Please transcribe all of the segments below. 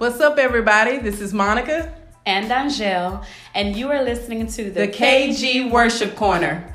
What's up, everybody? This is Monica and Angel, and you are listening to the, the KG Worship Corner.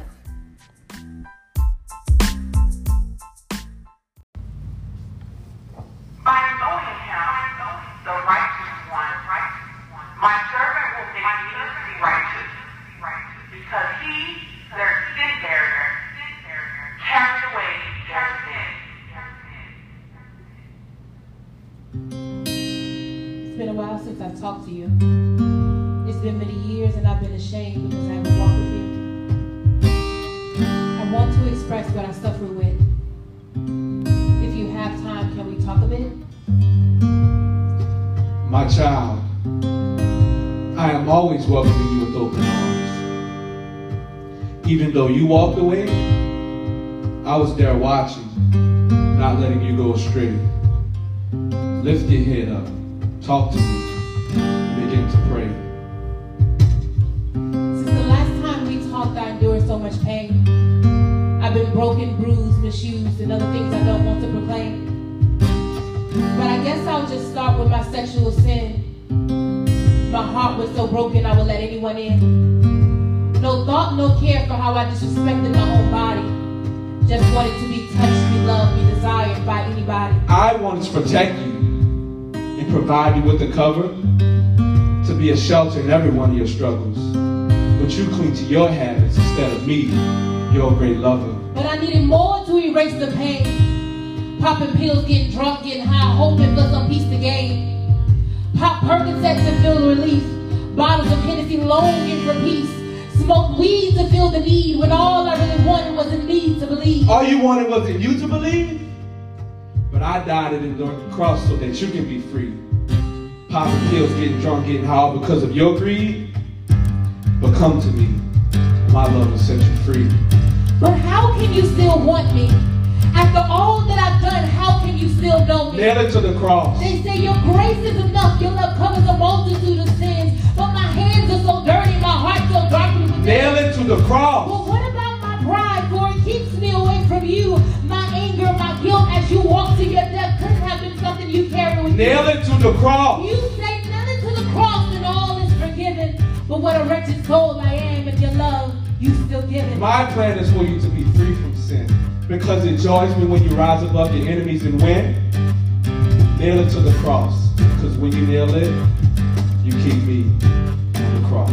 Welcoming you with open arms. Even though you walked away, I was there watching, not letting you go astray. Lift your head up. Talk to me and begin to pray. Since the last time we talked, I endured so much pain. I've been broken, bruised, misused, and other things I don't want to proclaim. But I guess I'll just start with my sexual sin. My heart was so broken I would let anyone in. No thought, no care for how I disrespected my own body. Just wanted to be touched, be loved, be desired by anybody. I wanted to protect you and provide you with a cover to be a shelter in every one of your struggles. But you cling to your habits instead of me, your great lover. But I needed more to erase the pain. Popping pills, getting drunk, getting high, hoping for some peace to gain. Percocets to feel relief. Bottles of Hennessy longing for peace. Smoke weed to feel the need when all I really wanted was in me to believe. All you wanted was in you to believe? But I died at the cross so that you can be free popping pills, getting drunk, getting high because of your greed. But come to me. My love will set you free. But how can you still want me? After all that I've done, how can you still know me? Nail it to the cross. They say your grace is enough. Your love covers a multitude of sins. But my hands are so dirty, my heart so dark. Nail it to the cross. Well, what about my pride? For it keeps me away from you. My anger, my guilt as you walk to your death could have been something you carried with Nail you. Nail it to the cross. You say nothing to the cross and all is forgiven. but what a wretched soul I am if your love you still give it. My plan is for you to be free from. Because it joys me when you rise above your enemies and win. Nail it to the cross. Because when you nail it, you keep me on the cross.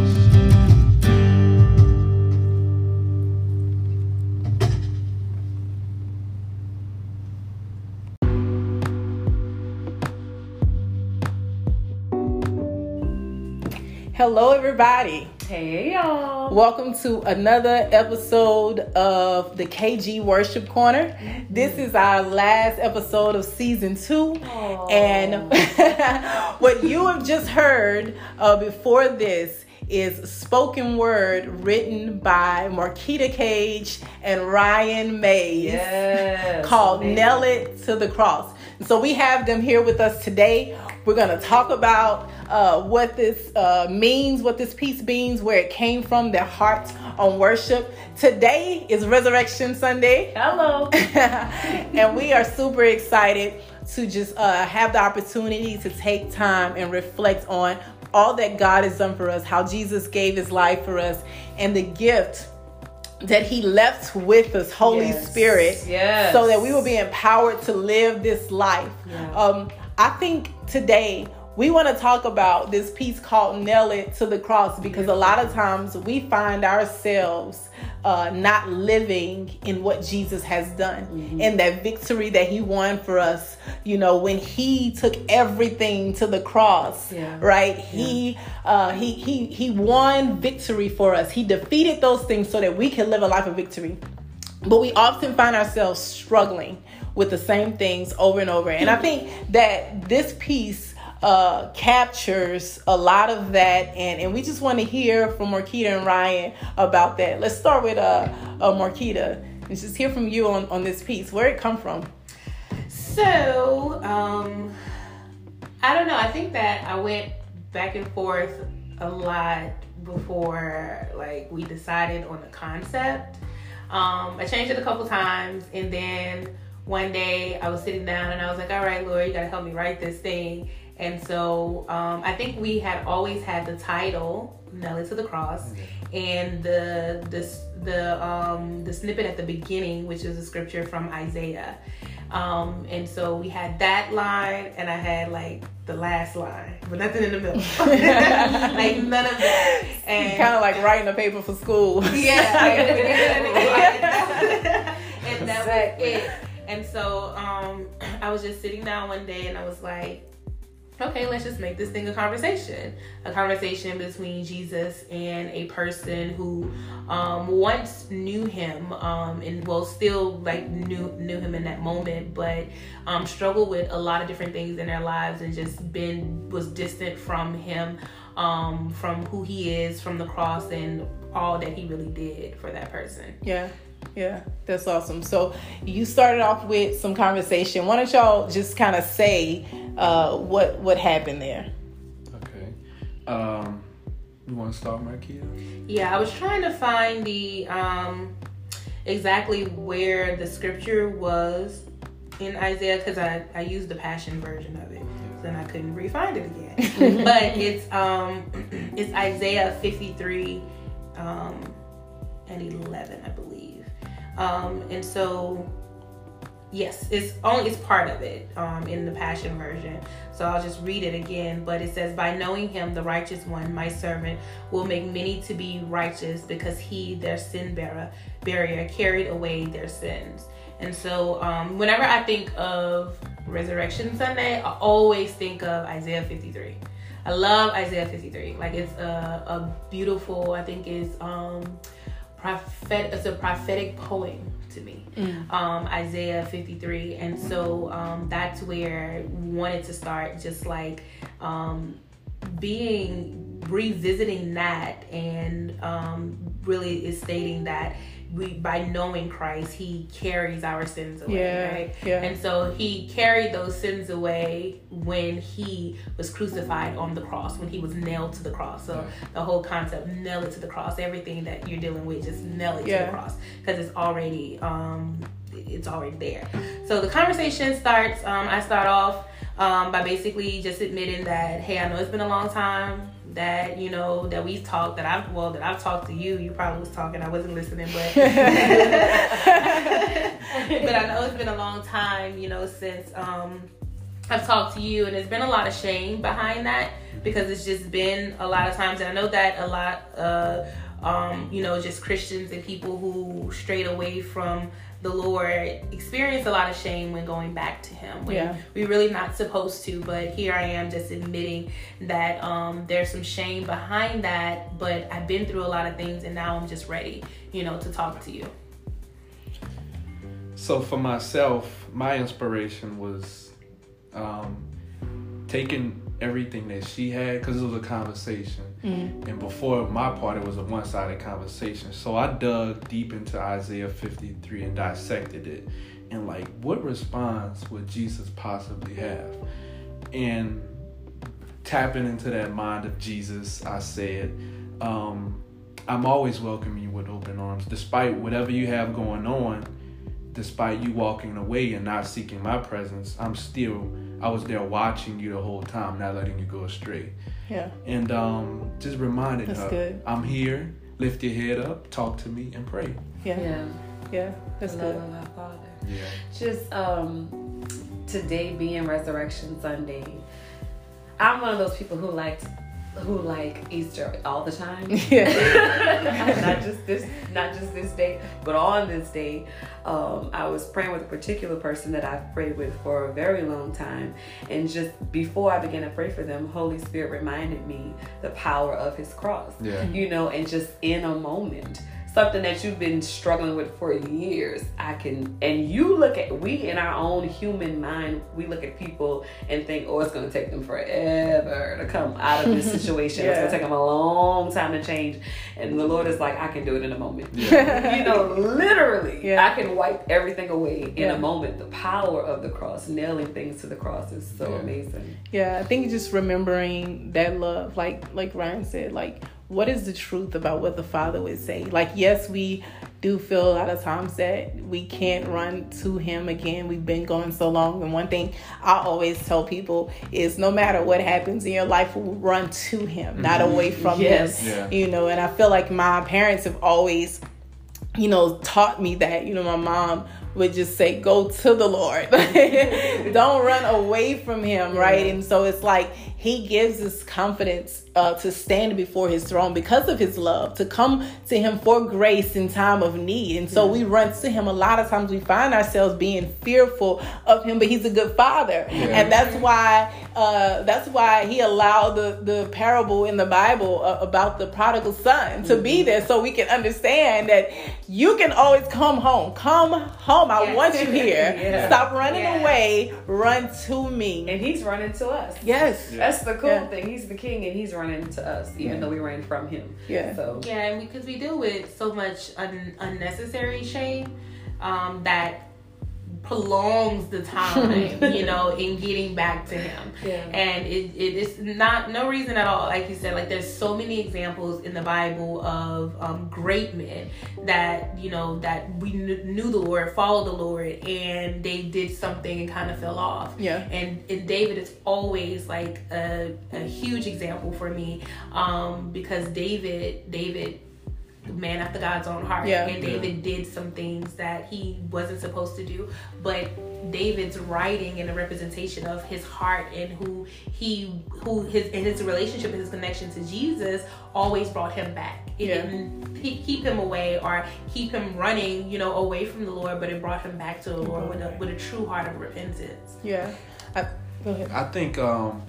Hello, everybody. Hey, y'all. Welcome to another episode of the KG Worship Corner. Mm-hmm. This is our last episode of season two. Aww. And what you have just heard uh, before this is spoken word written by Marquita Cage and Ryan Mays yes, called. Nail It to the Cross. so we have them here with us today. We're going to talk about uh, what this uh, means, what this piece means, where it came from, their heart on worship. Today is Resurrection Sunday. Hello. and we are super excited to just uh, have the opportunity to take time and reflect on all that God has done for us, how Jesus gave his life for us, and the gift that he left with us, Holy yes. Spirit, yes. so that we will be empowered to live this life. Yeah. Um, I think today we want to talk about this piece called Nail It to the Cross because a lot of times we find ourselves uh, not living in what Jesus has done mm-hmm. and that victory that he won for us. You know, when he took everything to the cross, yeah. right? Yeah. He uh, he he he won victory for us. He defeated those things so that we can live a life of victory. But we often find ourselves struggling with the same things over and over. And I think that this piece uh, captures a lot of that, and, and we just want to hear from Marquita and Ryan about that. Let's start with uh, uh, Marquita and just hear from you on, on this piece. Where it come from? So, um, I don't know. I think that I went back and forth a lot before like we decided on the concept. Um, I changed it a couple times, and then one day I was sitting down and I was like, all right, Lord, you got to help me write this thing. And so um, I think we had always had the title "Nail It to the Cross," and the the the um, the snippet at the beginning, which is a scripture from Isaiah. Um, and so we had that line, and I had like the last line, but nothing in the middle. like none of that. And kind of like writing a paper for school. Yeah. and that was it. And so um, I was just sitting down one day, and I was like, okay, let's just make this thing a conversation. A conversation between Jesus and a person who um, once knew him um, and well still like knew knew him in that moment, but um, struggled with a lot of different things in their lives and just been was distant from him, um, from who he is, from the cross and all that he really did for that person. Yeah. Yeah, that's awesome. So you started off with some conversation. Why don't y'all just kind of say uh, what what happened there? Okay. Um, you want to start, Markia? Yeah, I was trying to find the um, exactly where the scripture was in Isaiah because I, I used the Passion version of it. So then I couldn't re-find it again. but it's um it's Isaiah 53 um, and 11, I believe. Um, and so, yes, it's only it's part of it um, in the Passion version. So I'll just read it again. But it says, "By knowing Him, the righteous one, my servant, will make many to be righteous, because He, their sin bearer, barrier, carried away their sins." And so, um, whenever I think of Resurrection Sunday, I always think of Isaiah 53. I love Isaiah 53. Like it's a, a beautiful, I think it's um prophet it's a prophetic poem to me mm. um, isaiah 53 and so um, that's where I wanted to start just like um, being revisiting that and um, really is stating that we by knowing Christ, He carries our sins away, yeah, right? Yeah. And so He carried those sins away when He was crucified on the cross, when He was nailed to the cross. So the whole concept, nail it to the cross. Everything that you're dealing with, just nail it yeah. to the cross because it's already um, it's already there. So the conversation starts. Um, I start off um, by basically just admitting that, hey, I know it's been a long time that you know that we've talked that I've well that I've talked to you. You probably was talking. I wasn't listening, but but I know it's been a long time. You know since um, I've talked to you, and there's been a lot of shame behind that because it's just been a lot of times, and I know that a lot. Uh, um, you know, just Christians and people who strayed away from the Lord experience a lot of shame when going back to Him. When yeah. we really not supposed to, but here I am just admitting that um, there's some shame behind that. But I've been through a lot of things, and now I'm just ready, you know, to talk to you. So for myself, my inspiration was um, taking everything that she had because it was a conversation. Mm-hmm. And before my part, it was a one sided conversation. So I dug deep into Isaiah 53 and dissected it. And like, what response would Jesus possibly have? And tapping into that mind of Jesus, I said, um, I'm always welcoming you with open arms, despite whatever you have going on, despite you walking away and not seeking my presence. I'm still I was there watching you the whole time, not letting you go astray. Yeah. And um, just reminded that's her, good. I'm here. Lift your head up, talk to me, and pray. Yeah. Yeah. Yeah. That's Love good. Of Father. Yeah. Just um, today being Resurrection Sunday, I'm one of those people who likes who like Easter all the time. Yeah. not just this, not just this day, but on this day, um, I was praying with a particular person that I've prayed with for a very long time, and just before I began to pray for them, Holy Spirit reminded me the power of His cross. Yeah. You know, and just in a moment something that you've been struggling with for years i can and you look at we in our own human mind we look at people and think oh it's going to take them forever to come out of this situation. Yeah. it's going to take them a long time to change. And the lord is like i can do it in a moment. Yeah. you know literally yeah. i can wipe everything away in a moment. The power of the cross nailing things to the cross is so amazing. Yeah i think just remembering that love like like ryan said like what is the truth about what the father would say like yes we do feel a lot of times that we can't run to him again. We've been going so long. And one thing I always tell people is no matter what happens in your life, we run to him, not mm-hmm. away from yes. him. Yeah. You know, and I feel like my parents have always you know, taught me that. You know, my mom would just say, Go to the Lord. Don't run away from Him, right? And so it's like He gives us confidence uh, to stand before His throne because of His love, to come to Him for grace in time of need. And so we run to Him. A lot of times we find ourselves being fearful of Him, but He's a good Father. Yeah. And that's why uh, that's why He allowed the, the parable in the Bible uh, about the prodigal son to mm-hmm. be there so we can understand that you can always come home. Come home. I yes. want you here. yeah. Stop running yeah. away. Run to me. And he's running to us. Yes. That's the cool thing. He's the king and he's running to us, even though we ran from him. Yeah. So Yeah, because we deal with so much un- unnecessary shame um, that prolongs the time, you know, in getting back to him. Yeah. And it, it is not no reason at all. Like you said, like there's so many examples in the Bible of um, great men that you know that we kn- knew the Lord, followed the Lord, and they did something and kind of fell off. Yeah. And and David is always like a, a huge example for me um, because David David man after God's own heart. Yeah. And David yeah. did some things that he wasn't supposed to do. But David's writing and a representation of his heart and who he who his and his relationship and his connection to Jesus always brought him back. It yeah. didn't keep him away or keep him running, you know, away from the Lord, but it brought him back to the Lord with a with a true heart of repentance. Yeah. I, go ahead. I think um,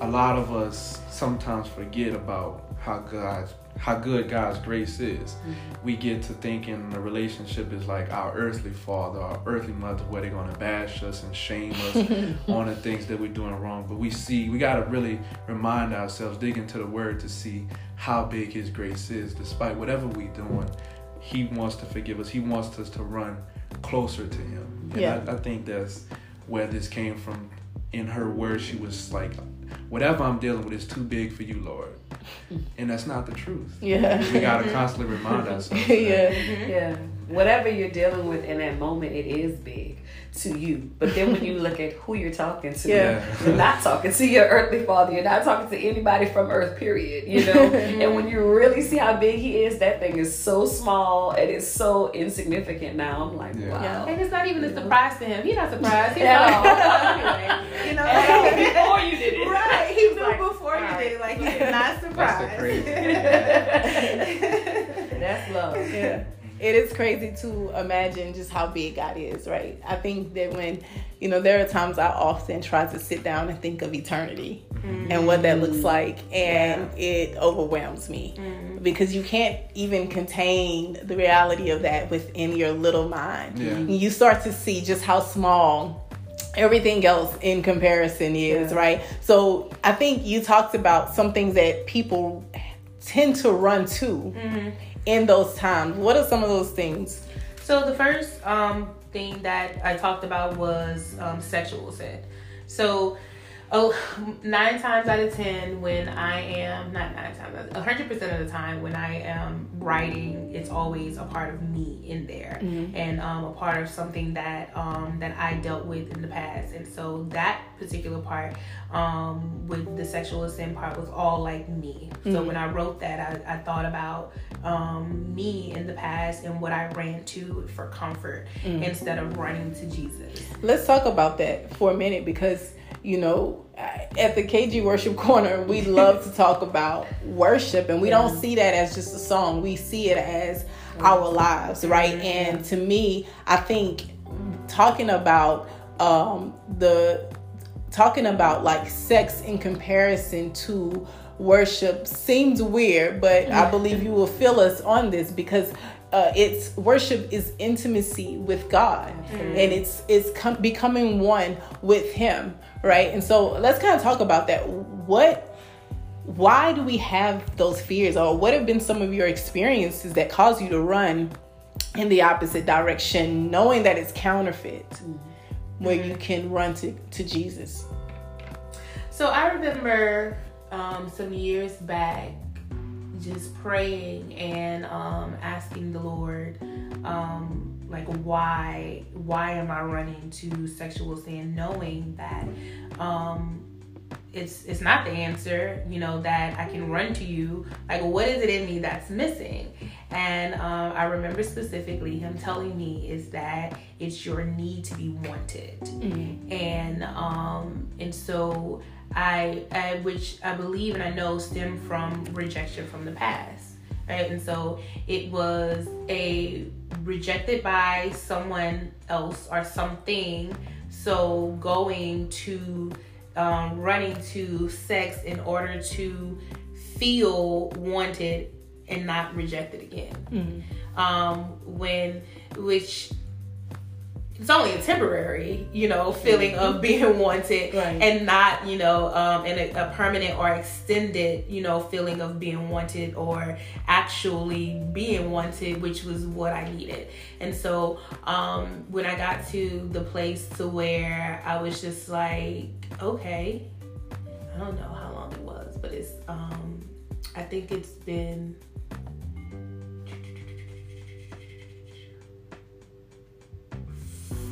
a lot of us sometimes forget about how God's how good God's grace is. Mm-hmm. We get to thinking the relationship is like our earthly father, our earthly mother, where they're gonna bash us and shame us on the things that we're doing wrong. But we see, we gotta really remind ourselves, dig into the word to see how big His grace is. Despite whatever we're doing, He wants to forgive us. He wants us to run closer to Him. And yeah. I, I think that's where this came from. In her words, she was like, whatever I'm dealing with is too big for you, Lord. And that's not the truth. Yeah. We gotta constantly remind ourselves. yeah. Yeah. Whatever you're dealing with in that moment, it is big to you. But then when you look at who you're talking to, yeah. you're not talking to your earthly father. You're not talking to anybody from earth, period. You know? and when you really see how big he is, that thing is so small and it's so insignificant now. I'm like, yeah. wow. Yeah. And it's not even a surprise to him. He's not surprised. He's like, oh, anyway. You know? before you did it. Right. He knew like, before you right. did it. Like, he's not surprised. That's, That's love. Yeah it is crazy to imagine just how big God is, right? I think that when, you know, there are times I often try to sit down and think of eternity mm-hmm. and what that looks like, and yeah. it overwhelms me mm-hmm. because you can't even contain the reality of that within your little mind. Yeah. You start to see just how small everything else in comparison is, yeah. right? So I think you talked about some things that people tend to run to. Mm-hmm in those times? What are some of those things? So the first um, thing that I talked about was um, sexual sin. So oh, nine times out of ten, when I am not nine times, hundred percent of the time when I am writing, it's always a part of me in there, mm-hmm. and um, a part of something that um, that I dealt with in the past. And so that particular part, um, with the sexual sin part, was all like me. Mm-hmm. So when I wrote that, I, I thought about um, me in the past and what I ran to for comfort mm-hmm. instead of running to Jesus. Let's talk about that for a minute because you know, at the KG Worship Corner, we love to talk about worship, and we yeah. don't see that as just a song. We see it as our lives, right? And to me, I think talking about um, the talking about like sex in comparison to worship seems weird, but I believe you will feel us on this because uh, it's worship is intimacy with God, mm. and it's it's com- becoming one with Him, right? And so let's kind of talk about that. What, why do we have those fears, or what have been some of your experiences that cause you to run in the opposite direction, knowing that it's counterfeit, mm-hmm. where you can run to to Jesus? So I remember um, some years back just praying and um, asking the Lord, um, like why why am I running to sexual sin, knowing that um, it's it's not the answer you know that i can run to you. Like what is it in me that's missing? And um, i remember specifically him telling me is that it's your need to be wanted. Mm-hmm. and um and so I, I which i believe and i know stem from rejection from the past right and so it was a rejected by someone else or something so going to um, running to sex in order to feel wanted and not rejected again. Mm-hmm. Um, when, which it's only a temporary, you know, feeling of being wanted right. and not, you know, um, in a, a, permanent or extended, you know, feeling of being wanted or actually being wanted, which was what I needed. And so um, when I got to the place to where I was just like, okay, I don't know how long it was, but it's, um, I think it's been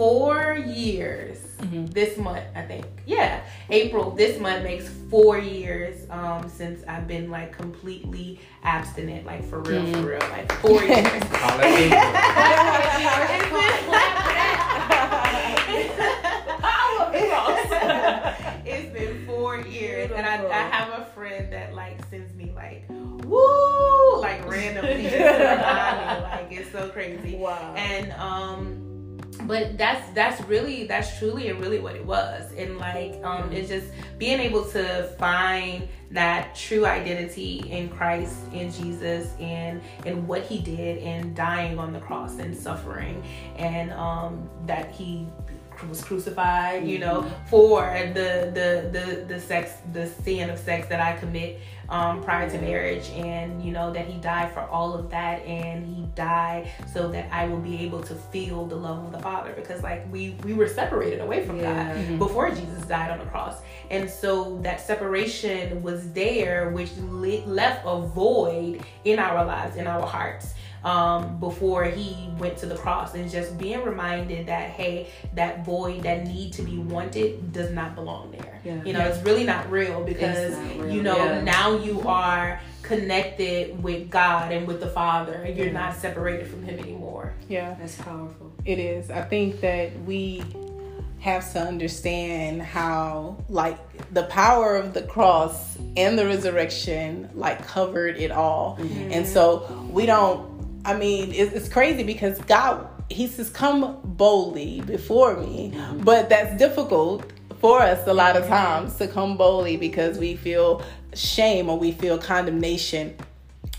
four years mm-hmm. this month, I think. Yeah, April this month makes four years um, since I've been like completely abstinent, like for real, mm. for real, like four years. it's been four years, and I, I have a friend that like sends me like woo like random things like it's so crazy. Wow. And um but that's that's really that's truly and really what it was. And like um it's just being able to find that true identity in christ in jesus and and what he did and dying on the cross and suffering. And um that he was crucified you know mm-hmm. for the the the the sex the sin of sex that i commit um, prior to marriage, and you know that He died for all of that, and He died so that I will be able to feel the love of the Father, because like we we were separated away from yeah. God mm-hmm. before Jesus died on the cross, and so that separation was there, which left a void in our lives, in our hearts um, before he went to the cross and just being reminded that hey that void that need to be wanted does not belong there yeah. you know yeah. it's really not real because real. you know yeah. now you are connected with god and with the father and you're not separated from him anymore yeah that's powerful it is i think that we have to understand how like the power of the cross and the resurrection like covered it all mm-hmm. and so we don't I mean, it's, it's crazy because God, He says, "Come boldly before me," mm-hmm. but that's difficult for us a lot of times to come boldly because we feel shame or we feel condemnation.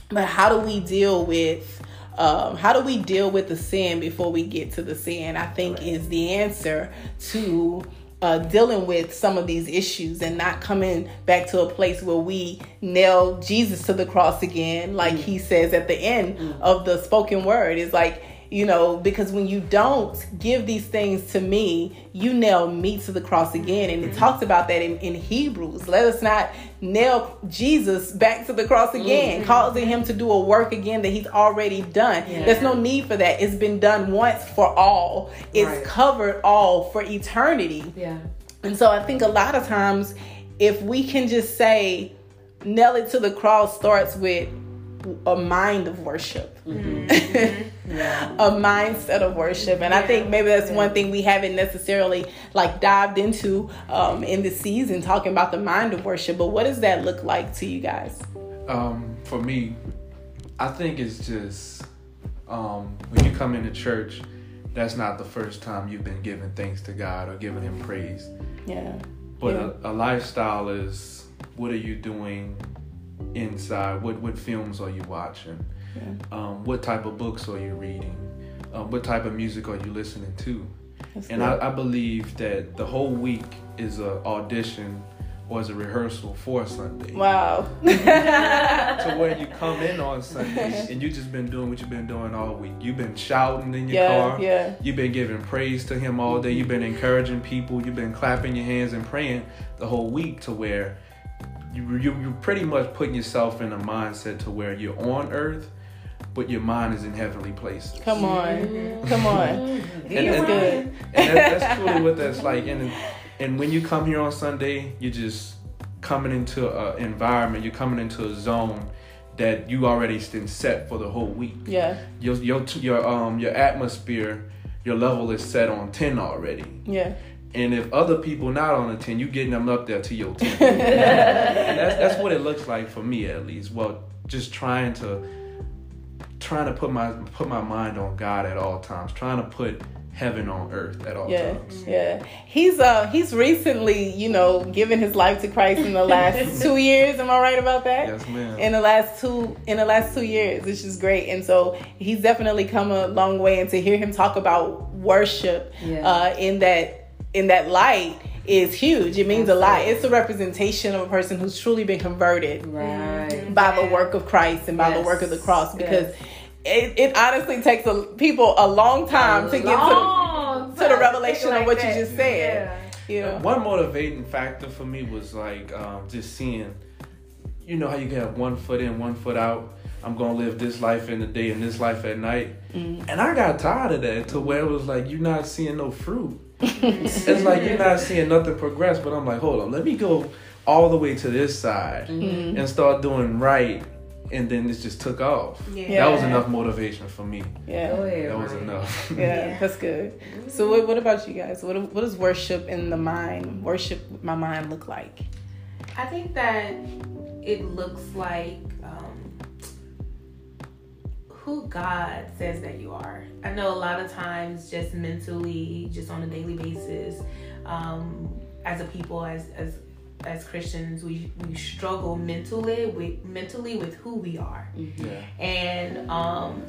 But how do we deal with um, how do we deal with the sin before we get to the sin? I think right. is the answer to uh, dealing with some of these issues and not coming back to a place where we nail Jesus to the cross again, like mm he says at the end mm of the spoken word. Is like you know, because when you don't give these things to me, you nail me to the cross again. And it mm-hmm. talks about that in, in Hebrews. Let us not nail Jesus back to the cross again, mm-hmm. causing him to do a work again that he's already done. Yeah. There's no need for that. It's been done once for all, it's right. covered all for eternity. Yeah. And so I think a lot of times, if we can just say, nail it to the cross starts with a mind of worship, mm-hmm. yeah. a mindset of worship. And yeah. I think maybe that's yeah. one thing we haven't necessarily like dived into um, in the season, talking about the mind of worship. But what does that look like to you guys? Um, for me, I think it's just um, when you come into church, that's not the first time you've been giving thanks to God or giving Him praise. Yeah. But A, a lifestyle is what are you doing inside? What what films are you watching? Yeah. Um, what type of books are you reading? Um, what type of music are you listening to? That's and I, I, believe that the whole week is an audition or is a rehearsal for Sunday. Wow. to where you come in on Sunday and you've just been doing what you've been doing all week. You've been shouting in your yeah, car. Yeah. You've been giving praise to him all day. You've been encouraging people. You've been clapping your hands and praying the whole week to where you you you pretty much putting yourself in a mindset to where you're on earth, but your mind is in heavenly places. Come on, come on. And, It's and- good. and that, that's truly what that's like. And and when you come here on Sunday, you're just coming into an environment. You're coming into a zone that you already been set for the whole week. Yeah, Your your your um your atmosphere, your level is set on ten already. yeah, And if other people not on a ten, you getting them up there to your ten. that's that's what it looks like for me at least. Well, just trying to trying to put my put my mind on God at all times, trying to put heaven on earth at all yeah, times. yeah. He's uh he's recently, you know, given his life to Christ in the last two years. Am I right about that? Yes, ma'am. in the last two in the last two years which is great and so he's definitely come a long way and to hear him talk about worship Yeah. uh, in that in that light is huge it means a lot it's a representation of a person who's truly been converted Right. by the work of christ and by the work of the cross because Yes. It, it honestly takes a, people a long time to get to Long the, to the revelation think of what like you just said you know One motivating factor for me was like um, just seeing, you know how you can have one foot in, one foot out. I'm gonna live this life in the day and this life at night, Mm-hmm. and I got tired of that to where it was like you're not seeing no fruit. it's like you're not seeing nothing progress. But I'm like, hold on, let me go all the way to this side Mm-hmm. and start doing right, and then this just took off. Yeah. That was enough motivation for me. yeah Go ahead. That was Ryan. enough. Yeah, that's good. So, what, what about you guys? What what does worship in the mind, worship with my mind, look like? I think that it looks like um, who God says that you are. I know a lot of times, just mentally, just on a daily basis, um, as a people, as as as Christians, we we struggle mentally with mentally with who we are yeah. and um,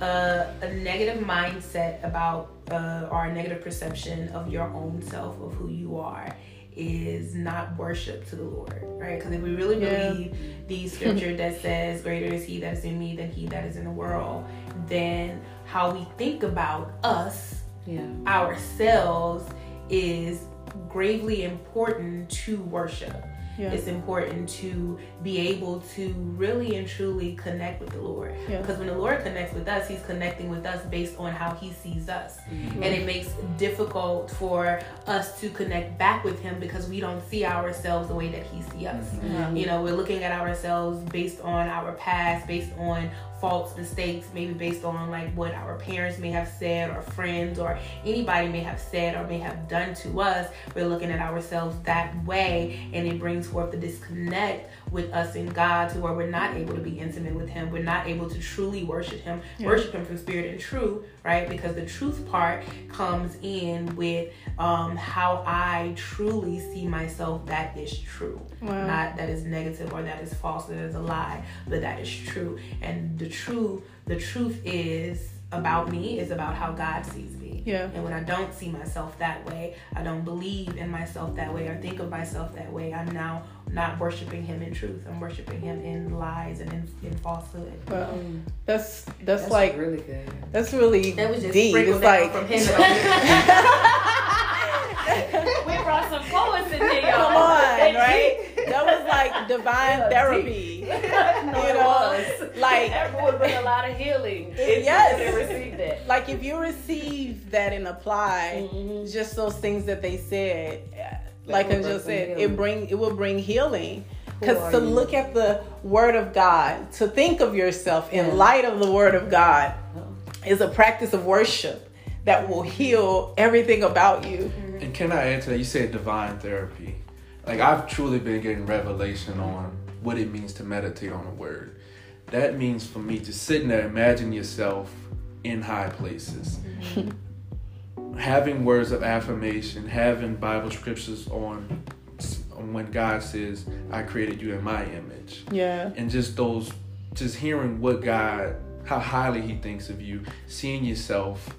a, a negative mindset about uh, or a negative perception of your own self of who you are is not worship to the Lord, right? Because if we really Yeah. believe the scripture that says, "Greater is He that is in me than He that is in the world," then how we think about us Yeah. ourselves is gravely important to worship. Yeah. It's important to be able to really and truly connect with the Lord. Yeah. Because when the Lord connects with us, He's connecting with us based on how He sees us. Mm-hmm. And it makes difficult for us to connect back with Him because we don't see ourselves the way that He sees us. Mm-hmm. You know, we're looking at ourselves based on our past, based on faults, mistakes, maybe based on like what our parents may have said or friends or anybody may have said or may have done to us. We're looking at ourselves that way and it brings forth the disconnect with us and God to where we're not able to be intimate with Him. We're not able to truly worship Him, worship Him from spirit and truth, right? Because the truth part comes in with um, how I truly see myself that is true. Wow. Not that is negative or that is false, that is a lie, but that is true. And the true, the truth is about me, is about how God sees me. Yeah. And when I don't see myself that way, I don't believe in myself that way or think of myself that way, I'm now not worshiping him in truth. I'm worshiping him in lies and in, in falsehood. Well, mm. that's, that's That's like really good. that's really That was just deep. It's like from him. we brought some poets in here, y'all. come on, right? That was like divine Yeah, therapy. no, You it know, was. like- that would bring a lot of healing. if Yes. you could receive that. Like if you receive that and apply Mhm. just those things that they said, like I just said, healing. it bring it will bring healing. Because to you? look at the Word of God, to think of yourself in Yeah. light of the Word of God, Oh. is a practice of worship that will heal everything about you. And can I add to that? You said divine therapy. Like I've truly been getting revelation on what it means to meditate on a word. That means for me just sitting there, imagine yourself in high places. Mm-hmm. having words of affirmation, having Bible scriptures on, on when God says, I created you in my image. Yeah. And just those just hearing what God how highly he thinks of you, seeing yourself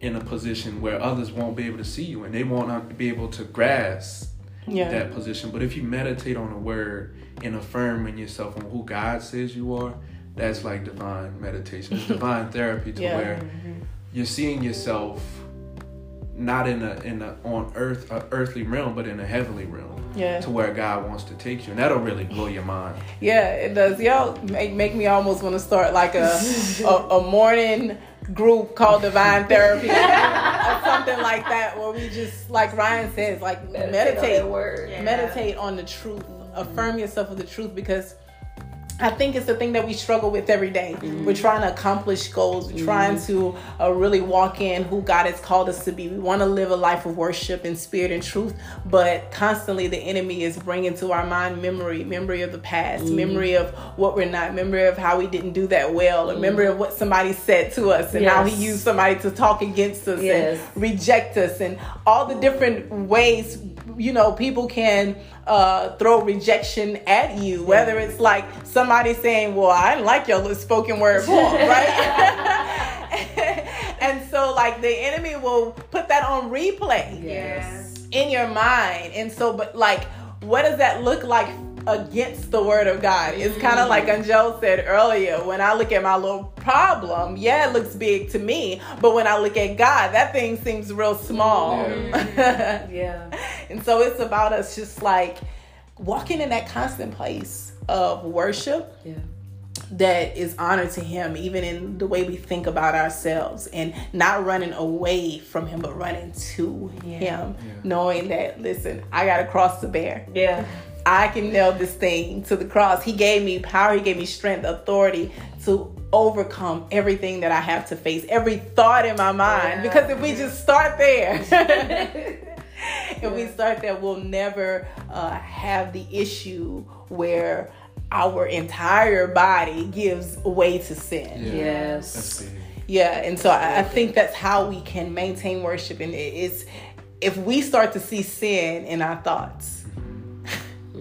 in a position where others won't be able to see you and they won't be able to grasp Yeah. that position. But if you meditate on a word and affirming yourself on who God says you are, that's like divine meditation. It's divine therapy to Yeah. where mm-hmm. you're seeing yourself not in a in a on earth a earthly realm, but in a heavenly realm. Yeah. To where God wants to take you, and that'll really blow your mind. Yeah, it does. Y'all make make me almost want to start like a a, a morning group called Divine Therapy or something like that, where we just like Ryan says, like Meditate meditate, on that word. Yeah. meditate on the truth, affirm yourself with the truth because. I think it's the thing that we struggle with every day. Mm-hmm. We're trying to accomplish goals. We're trying mm-hmm. to uh, really walk in who God has called us to be. We want to live a life of worship in spirit and truth, but constantly the enemy is bringing to our mind memory, memory of the past, mm-hmm. memory of what we're not, memory of how we didn't do that well, or memory of what somebody said to us and how he used somebody to talk against us Yes. and reject us, and all the different ways you know people can uh, throw rejection at you whether it's like somebody saying well i like your little spoken word poem right? And so like the enemy will put that on replay Yes. in your mind. And so but like what does that look like against the word of god. It's kind of like mm. angel said earlier when i look at my little problem yeah it looks big to me but when i look at god that thing seems real small. Yeah. and so it's about us just like walking in that constant place of worship Yeah. that is honor to him even in the way we think about ourselves and not running away from him but running to him knowing that listen i gotta cross the bear. Yeah. I can nail this thing to the cross. He gave me power. He gave me strength authority to overcome everything that i have to face every thought in my mind. Because if we just start there if we start there we'll never uh, have the issue where our entire body gives way to sin. Yeah. Yes. Yeah, and so I, I think that's how we can maintain worship, and it's if we start to see sin in our thoughts.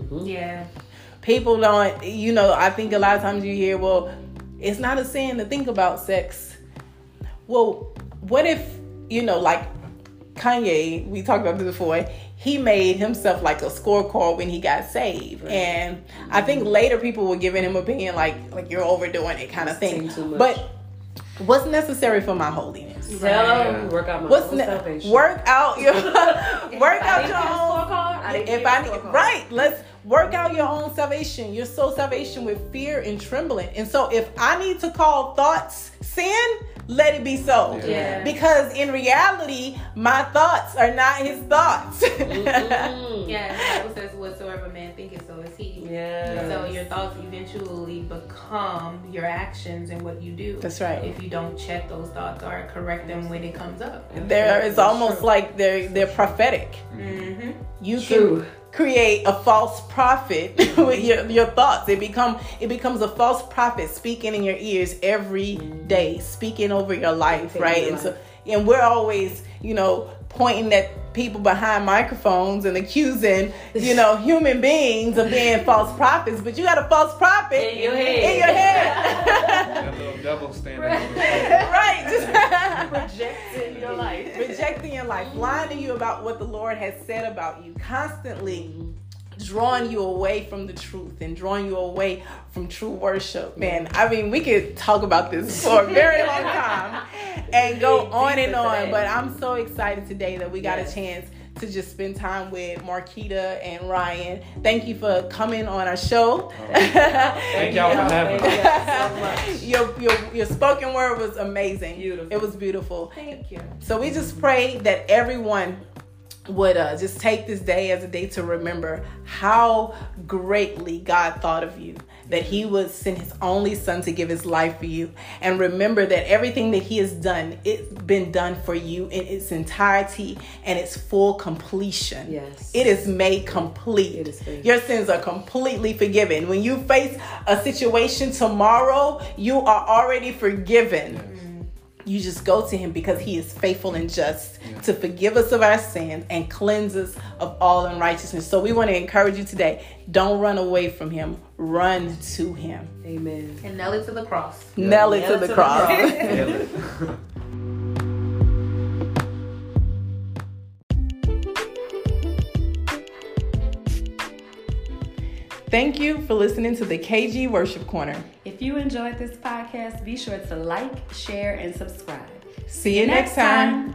Mm-hmm. Yeah. People don't, you know. I think a lot of times you hear, "Well, it's not a sin to think about sex." Well, what if you know, like Kanye? We talked about this before. He made himself like a scorecard when he got saved, and I think later people were giving him opinion like, like you're overdoing it, kind of thing. Too much. But what's necessary for my holiness? Tell work out my What's own ne- salvation. work out your work out your own I if get I a need, right, let's work out your own salvation, your soul salvation with fear and trembling. And so, if I need to call thoughts sin, let it be so. Yeah. Because in reality, my thoughts are not his thoughts. Mm. Yeah, the Bible says, "Whatsoever man thinketh, so is he." Yeah. So your thoughts eventually become your actions and what you do. That's right. If you don't check those thoughts or correct them when it comes up. there, it's almost like they're they're prophetic. Mm-hmm. You True. can create a false prophet with your, your thoughts. It become it becomes a false prophet speaking in your ears every day, speaking over your life, right? And so. And we're always, you know, pointing at people behind microphones and accusing, you know, human beings of being false prophets, but you got a false prophet In your head. In your head. That little devil standing on the right. Just Projecting your life. rejecting your life, lying to you about what the Lord has said about you, constantly drawing you away from the truth and drawing you away from true worship. Man, I mean, we could talk about this for a very long time and go on and on, but I'm so excited today that we got Yes. a chance to just spend time with Marquita and Ryan. Thank you for coming on our show. Oh, thank y'all for having Thank us. you so much. your, your your spoken word was amazing. Beautiful. It was beautiful. Thank you. So we just pray that everyone would uh, just take this day as a day to remember how greatly God thought of you, that He would send His only Son to give His life for you, and remember that everything that He has done, it's been done for you in its entirety and its full completion. Yes. it is made complete. Is finished. Your sins are completely forgiven. When you face a situation tomorrow, you are already forgiven you just go to him because he is faithful and just to forgive us of our sins and cleanse us of all unrighteousness. So we want to encourage you today don't run away from him, run to him. Amen. And nail it to the cross. Nail it Nail to it the to the cross. Thank you for listening to the KG Worship Corner. If you enjoyed this podcast, be sure to like, share, and subscribe. See you next time.